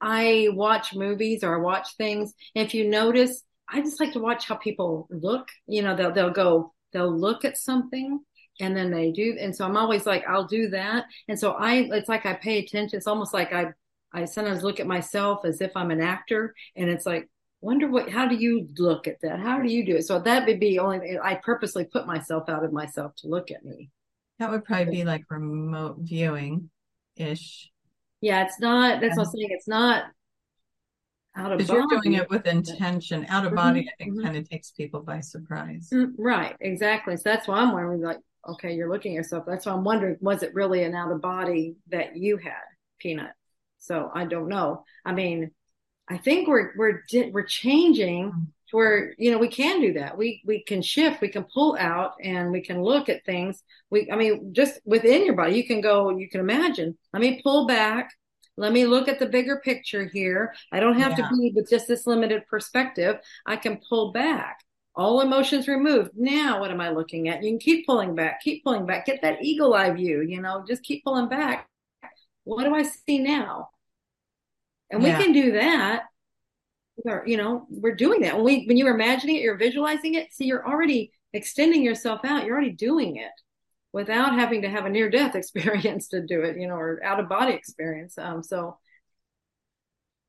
I watch movies or I watch things, if you notice, I just like to watch how people look. You know, they'll they'll go, they'll look at something and then they do and so I'm always like, I'll do that. And so I it's like I pay attention. It's almost like I I sometimes look at myself as if I'm an actor and it's like wonder what how do you look at that? How do you do it? So that would be only I purposely put myself out of myself to look at me. That would probably be like remote viewing ish. Yeah, it's not that's what I'm saying. It's not out of Because you're body. doing it with intention. Out of body, I think, Mhm. kind of takes people by surprise. Mm, Right, exactly. So that's why I'm wondering, like, okay, you're looking at yourself. That's why I'm wondering, was it really an out of body that you had, Peanut? So I don't know. I mean, I think we're we're we're changing mm-hmm. to where you know we can do that. We we can shift, we can pull out, and we can look at things. We, I mean, just within your body, you can go. You can imagine. Let me pull back. Let me look at the bigger picture here. I don't have Yeah. to be with just this limited perspective. I can pull back. All emotions removed. Now, what am I looking at? You can keep pulling back, keep pulling back. Get that eagle eye view. You know, just keep pulling back. What do I see now? And Yeah. we can do that. You know, we're doing that. When we, when you're imagining it, you're visualizing it. See, you're already extending yourself out. You're already doing it without having to have a near death experience to do it, you know, or out of body experience. Um, so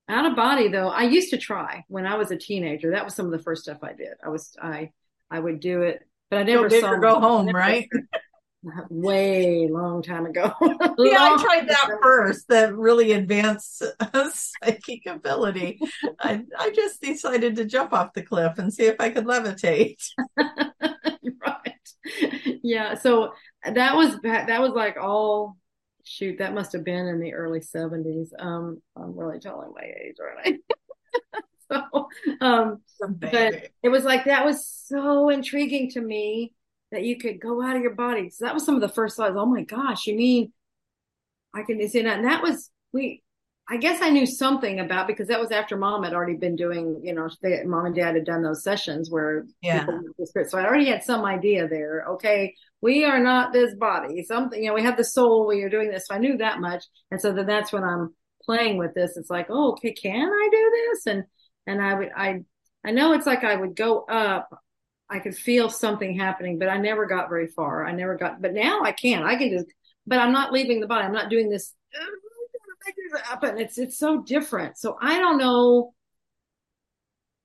out of body though, I used to try when I was a teenager. That was some of the first stuff I did. I was, I, I would do it, but I never Go saw go home, never- right? Way long time ago. Yeah, I tried that time first. That really advanced psychic ability. I I just decided to jump off the cliff and see if I could levitate. right. Yeah. So that was that was like all shoot. That must have been in the early seventies. Um, I'm really telling my age, aren't I? so, um, Baby. it was like that was so intriguing to me that you could go out of your body. So that was some of the first thoughts. Oh my gosh, you mean I can see that? And that was we. I guess I knew something about because that was after mom had already been doing, you know, they, mom and dad had done those sessions where Yeah. So I already had some idea there. Okay, we are not this body. Something, you know, we have the soul. We are doing this. So I knew that much, and so then that's when I'm playing with this. It's like, oh, okay, can I do this? And and I would, I, I know it's like I would go up. I could feel something happening, but I never got very far. I never got, but now I can. I can just, but I'm not leaving the body. I'm not doing this. Up and it's it's so different. So I don't know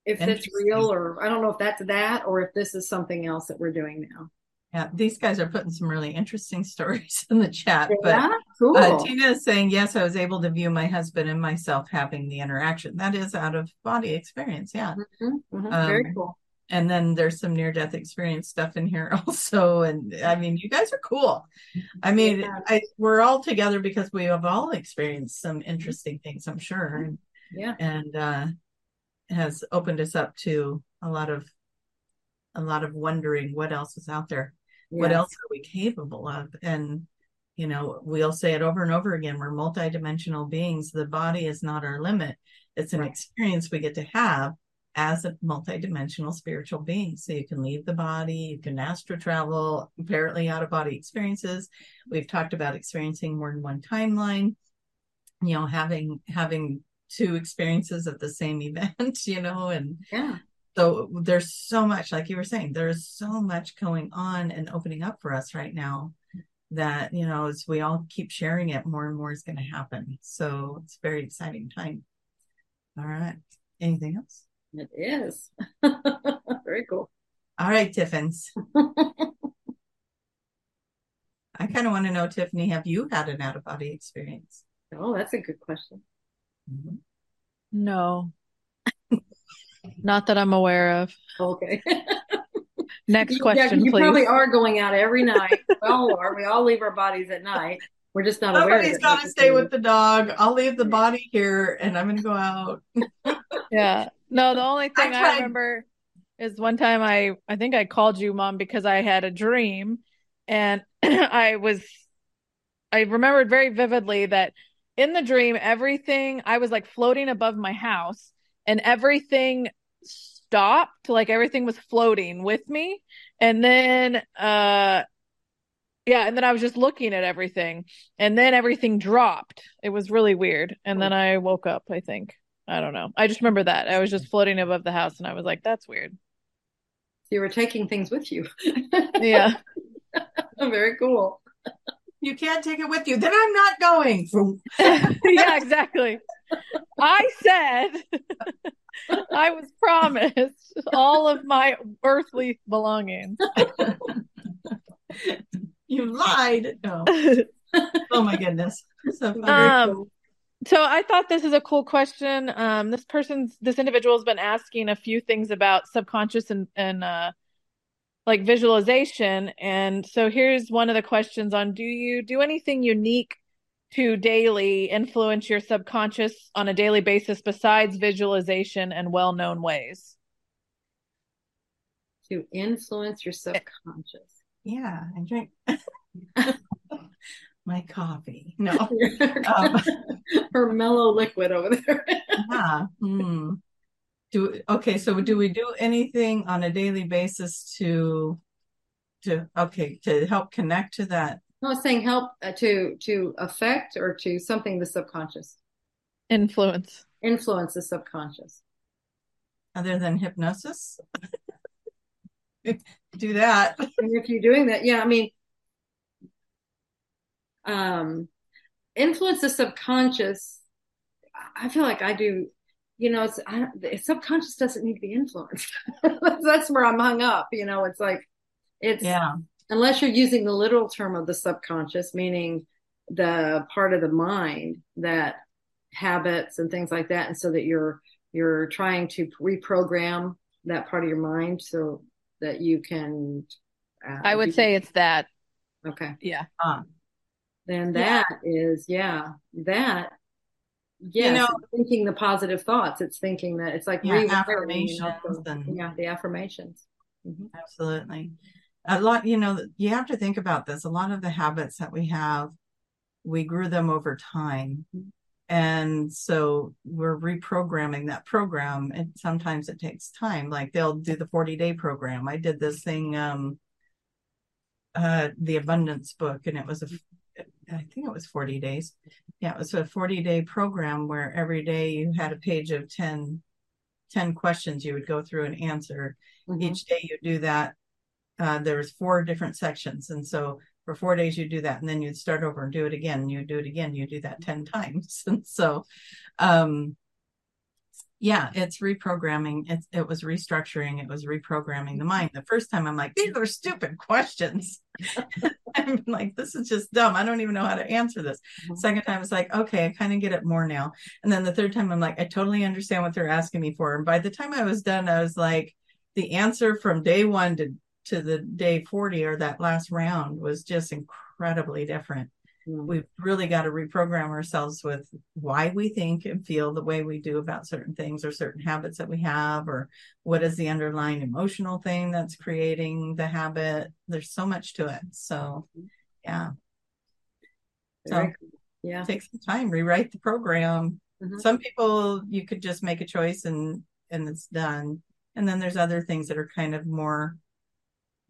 if it's real or I don't know if that's that or if this is something else that we're doing now. Yeah, these guys are putting some really interesting stories in the chat. But cool. uh, Tina is saying, yes, I was able to view my husband and myself having the interaction. That is out of body experience. Yeah. Mhm, mhm, very Um, cool. And then there's some near death experience stuff in here also. And I mean, you guys are cool. I mean, Yeah. I, we're all together because we have all experienced some interesting things, I'm sure. And, Yeah. and, uh, has opened us up to a lot of, a lot of wondering what else is out there. What else are we capable of? And, you know, we'll say it over and over again. We're multidimensional beings. The body is not our limit. It's an Right. experience we get to have as a multidimensional spiritual being. So you can leave the body, you can astral travel, apparently out of body experiences. We've talked about experiencing more than one timeline, you know, having, having two experiences at the same event, you know, and Yeah. so there's so much, like you were saying, there's so much going on and opening up for us right now that, you know, as we all keep sharing it, more and more is going to happen. So it's a very exciting time. All right. Anything else? It is. very cool. All right, Tiffins. I kind of want to know, Tiffany, have you had an out of body experience? Oh, that's a good question. Mm-hmm. No. Not that I'm aware of. Okay. Next question, yeah, you please. probably are going out every night. we all are. We all leave our bodies at night. We're just not aware. Somebody's of got to stay with the dog. I'll leave the body here and I'm going to go out. Yeah. No, the only thing I, tried- remember is one time I I think I called you mom because I had a dream and I was I remembered very vividly that in the dream everything I was like floating above my house and everything stopped like everything was floating with me. And then uh yeah and then I was just looking at everything and then everything dropped. It was really weird. And then I woke up I think I don't know I just remember that I was just floating above the house and I was like that's weird You were taking things with you. yeah Very cool. You can't take it with you. Then I'm not going. yeah, exactly. I said I was promised all of my earthly belongings. You lied. No. Oh my goodness. So funny. Um, so I thought this is a cool question. Um, this person's this individual has been asking a few things about subconscious and and uh, like visualization, and so here's one of the questions on: Do you do anything unique to daily influence your subconscious on a daily basis besides visualization and well-known ways? To influence your subconscious. yeah, I drink my coffee. No. Um, Her mellow liquid over there. yeah. Hmm. Do okay. So do we do anything on a daily basis to to okay to help connect to that? I was saying help uh, to to affect or to something the subconscious Influence. influence the subconscious. other than hypnosis? do that. And if you're doing that, yeah, I mean, um, influence the subconscious. I feel like I do. You know, it's I, the subconscious doesn't need to be influenced. That's where I'm hung up. You know, it's like it's Yeah. unless you're using the literal term of the subconscious, meaning the part of the mind that habits and things like that, and so that you're you're trying to reprogram that part of your mind so that you can. Uh, I would do- say it's that. okay. Yeah. Uh, Then Yeah. that is yeah that. you know- thinking the positive thoughts. It's thinking that it's like Yeah, affirmations you know, so- and- yeah, the affirmations. Mhm. Absolutely. A lot, you know, you have to think about this. A lot of the habits that we have, we grew them over time. And so we're reprogramming that program. And sometimes it takes time. Like they'll do the 40 day program. I did this thing, um, uh, the abundance book, and it was a, I think it was 40 days. Yeah, it was a 40 day program where every day you had a page of 10, 10 questions you would go through and answer Mhm. each day you do that uh, was four different sections and so for four days you do that and then you'd start over and do it again you do it again you do that 10 times and so um yeah it's reprogramming. It, it was restructuring. It was reprogramming the mind. The first time i'm like these are stupid questions. I'm like this is just dumb. I don't even know how to answer this. Mhm. second time it's like okay i kind of get it more now. And then the third time i'm like i totally understand what they're asking me for. And by the time i was done i was like the answer from day one to to the day 40 or that last round was just incredibly different. We've really got to reprogram ourselves with why we think and feel the way we do about certain things or certain habits that we have or what is the underlying emotional thing that's creating the habit? There's so much to it so yeah. So- Yeah. take some time rewrite the program. Mhm. some people you could just make a choice and and it's done. And then there's other things that are kind of more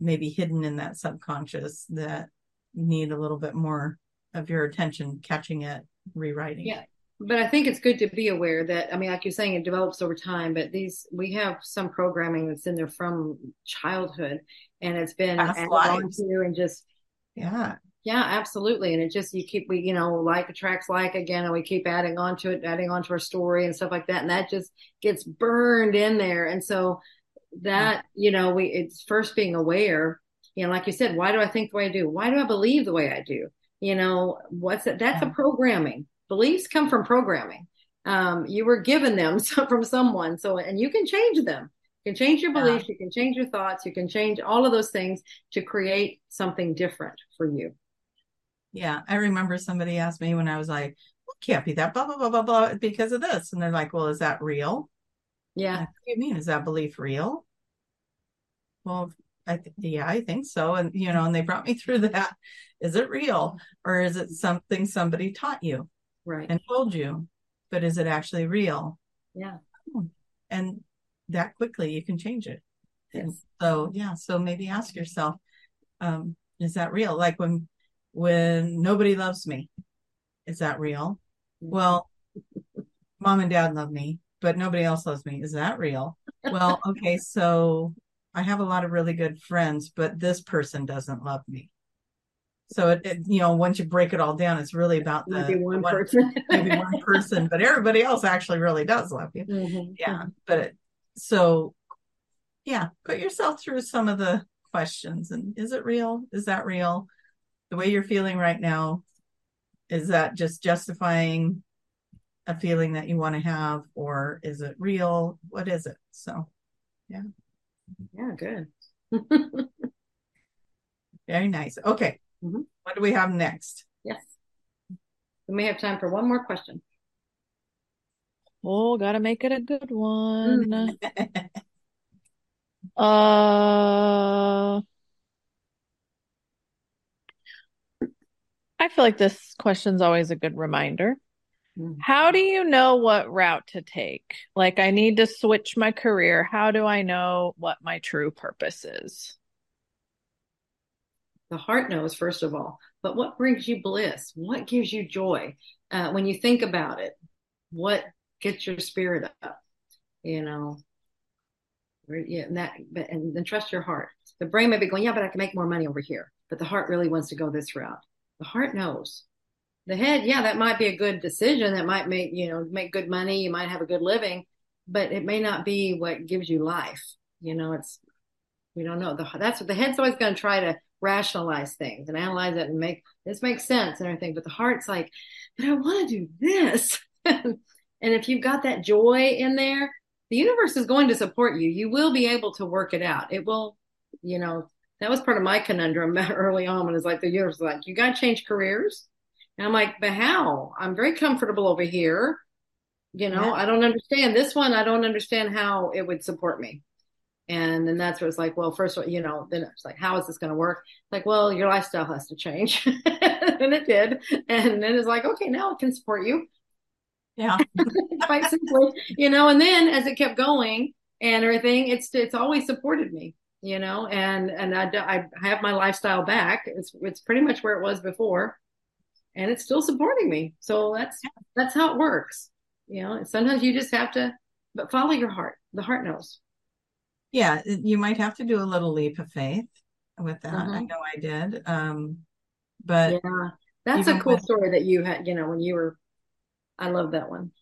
maybe hidden in that subconscious that need a little bit more of your attention catching it rewriting Yeah. But I think it's good to be aware that, I mean, like you're saying, it develops over time, but these, we have some programming that's in there from childhood and it's been added and just, yeah yeah, absolutely. And it just, you keep, we, you know, like attracts like again, and we keep adding on to it, adding on to our story and stuff like that. And that just gets burned in there. And so that, you know, we, it's first being aware, you know, like you said, why do I think the way I do? Why do I believe the way I do? You know, what's it? That's a programming. beliefs come from programming. Um, you were given them from someone. So, and you can change them. You can change your beliefs. Yeah. You can change your thoughts. You can change all of those things to create something different for you. Yeah. I remember somebody asked me when I was like, well, can't be that blah, blah, blah, blah, blah, because of this. And they're like, well, is that real? Yeah. Like, what do you mean? Is that belief real? Well, I th- yeah, I think so. And you know, and they brought me through that. Is it real or is it something somebody taught you? Right. And told you, but is it actually real? Yeah. And that quickly you can change it. Yes. And so yeah, so maybe ask yourself, um, is that real? Like when when nobody loves me, is that real? Mm-hmm. Well, mom and dad love me, but nobody else loves me. Is that real? Well, okay, so I have a lot of really good friends, but this person doesn't love me. So it, it you know, once you break it all down, it's really about the maybe one, one person, maybe one person, but everybody else actually really does love you. Mm-hmm. Yeah, mm-hmm. but it, so yeah, put yourself through some of the questions and is it real? Is that real? The way you're feeling right now, is that just justifying a feeling that you want to have, or is it real? What is it? So, yeah. Yeah, good. Very nice. Okay. Mm-hmm. What do we have next? Yes. We may have time for one more question. Oh, gotta make it a good one. uh I feel like this question's always a good reminder. Mm-hmm. How do you know what route to take? Like, I need to switch my career. How do I know what my true purpose is? The heart knows, first of all. But what brings you bliss? What gives you joy? Uh, when you think about it, what gets your spirit up? You know, yeah, and that, but, and then trust your heart. The brain may be going, yeah, but I can make more money over here. But the heart really wants to go this route. The heart knows the head, yeah, that might be a good decision. That might make, you know, make good money. You might have a good living, but it may not be what gives you life. You know, it's, we don't know. The, that's what the head's always going to try to rationalize things and analyze it and make this makes sense and everything. But the heart's like, but I want to do this. and if you've got that joy in there, the universe is going to support you. You will be able to work it out. It will, you know, that was part of my conundrum early on when it's like the universe was like, you got to change careers and I'm like, but how? I'm very comfortable over here. You know, yeah. I don't understand this one. I don't understand how it would support me. And then that's what it's like, well, first of all, you know, then it's like, how is this going to work? Like, well, your lifestyle has to change. and it did. And then it's like, okay, now it can support you. Yeah. Quite simply, you know, and then as it kept going and everything, it's, it's always supported me, you know, and, and I, I have my lifestyle back. It's, it's pretty much where it was before and it's still supporting me. So that's that's how it works. You know, sometimes you just have to but follow your heart. The heart knows. Yeah, you might have to do a little leap of faith with that. Mm-hmm. I know I did. Um but Yeah. That's a cool with, story that you had, you know, when you were I love that one.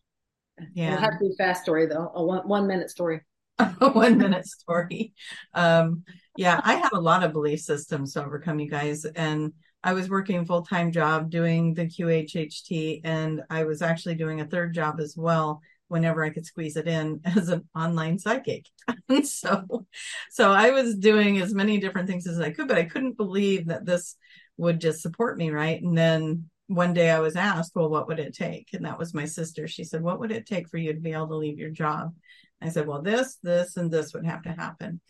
Yeah. It has to be a fast story though, a one, one minute story. a one minute story. Um yeah, I have a lot of belief systems to overcome you guys and I was working full time job doing the QHHT, and I was actually doing a third job as well whenever I could squeeze it in as an online psychic. so, so I was doing as many different things as I could, but I couldn't believe that this would just support me, right? And then one day I was asked, well, what would it take? And that was my sister. She said, what would it take for you to be able to leave your job? I said, well, this, this, and this would have to happen.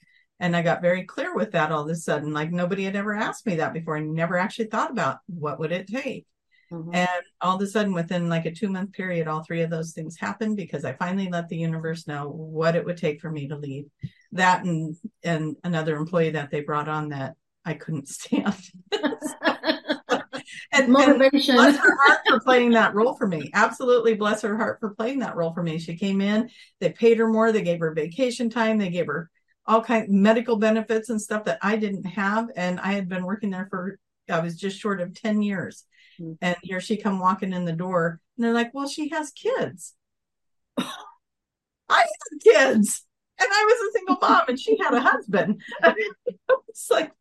And I got very clear with that all of a sudden. Like nobody had ever asked me that before. I never actually thought about what would it take. Mm-hmm. And all of a sudden, within like a two month period, all three of those things happened because I finally let the universe know what it would take for me to leave. That and and another employee that they brought on that I couldn't stand. and motivation. And bless her heart for playing that role for me. Absolutely bless her heart for playing that role for me. She came in, they paid her more, they gave her vacation time, they gave her all kind of medical benefits and stuff that I didn't have. And I had been working there for, I was just short of 10 years. Mm-hmm. And here she come walking in the door and they're like, well, she has kids. I had kids and I was a single mom and she had a husband. it's like,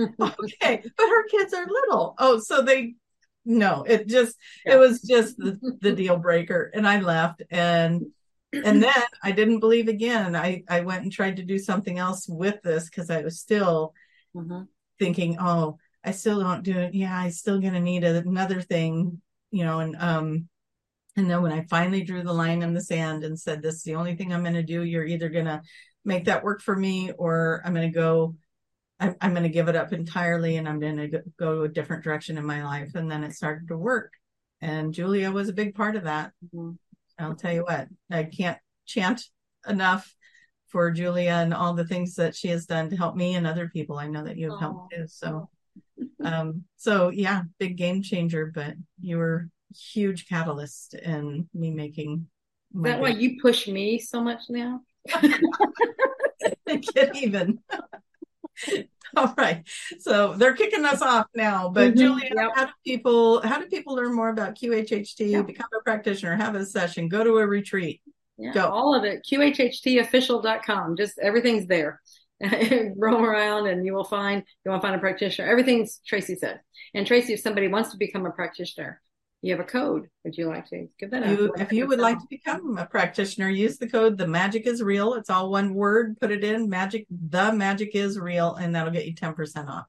okay, but her kids are little. Oh, so they, no, it just Yeah. it was just the, the deal breaker. And I left and and then I didn't believe again. I, I went and tried to do something else with this because I was still Mhm. thinking, oh, I still don't do it. Yeah, I'm still gonna need another thing, you know, and um and then when I finally drew the line in the sand and said, This is the only thing I'm gonna do, you're either gonna make that work for me or I'm gonna go I'm, I'm going to give it up entirely and I'm going to go a different direction in my life. And then it started to work. And Julia was a big part of that. Mhm. I'll tell you what, I can't chant enough for Julia and all the things that she has done to help me and other people. I know that you have helped too. So, um, so yeah, big game changer, but you were huge catalyst in me making. Is that why you push me so much now? get even. All right. So they're kicking us off now. But Mhm, Julia, yep. how do people how do people learn more about QHHT, Yep. become a practitioner, have a session, go to a retreat? Yeah, Go. all of it. QHHTofficial.com. Just everything's there. Roam around and you will find, you want to find a practitioner. Everything's Tracie said. And Tracie, if somebody wants to become a practitioner, you have a code. Would you like to give that out? You, if you would like to become a practitioner, use the code the magic is real. It's all one word. Put it in magic, the magic is real, and that'll get you 10% off.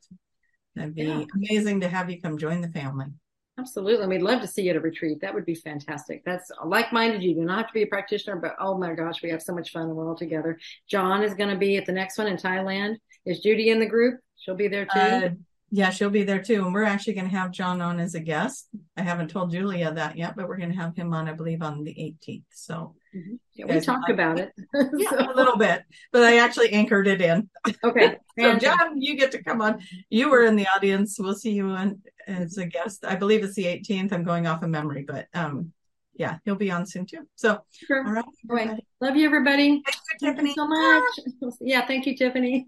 That'd be Yeah. amazing to have you come join the family. Absolutely. We'd love to see you at a retreat. That would be fantastic. That's like-minded. You do not have to be a practitioner, but oh my gosh, we have so much fun and we're all together. John is going to be at the next one in Thailand. Is Judy in the group? She'll be there too. Uh, yeah, she'll be there too. And we're actually going to have John on as a guest. I haven't told Julia that yet, but we're going to have him on, I believe, on the 18th. So, Mhm. Yeah, we talked about it. yeah, So- a little bit, but I actually anchored it in. okay. So, John, you get to come on. You were in the audience. We'll see you on, as a guest. I believe it's the 18th. I'm going off of memory, but um, yeah, he'll be on soon too. So, Sure. all right. Everybody. Love you, everybody. Thank you, Thank you Tiffany. so much. Yeah, thank you, Tiffany.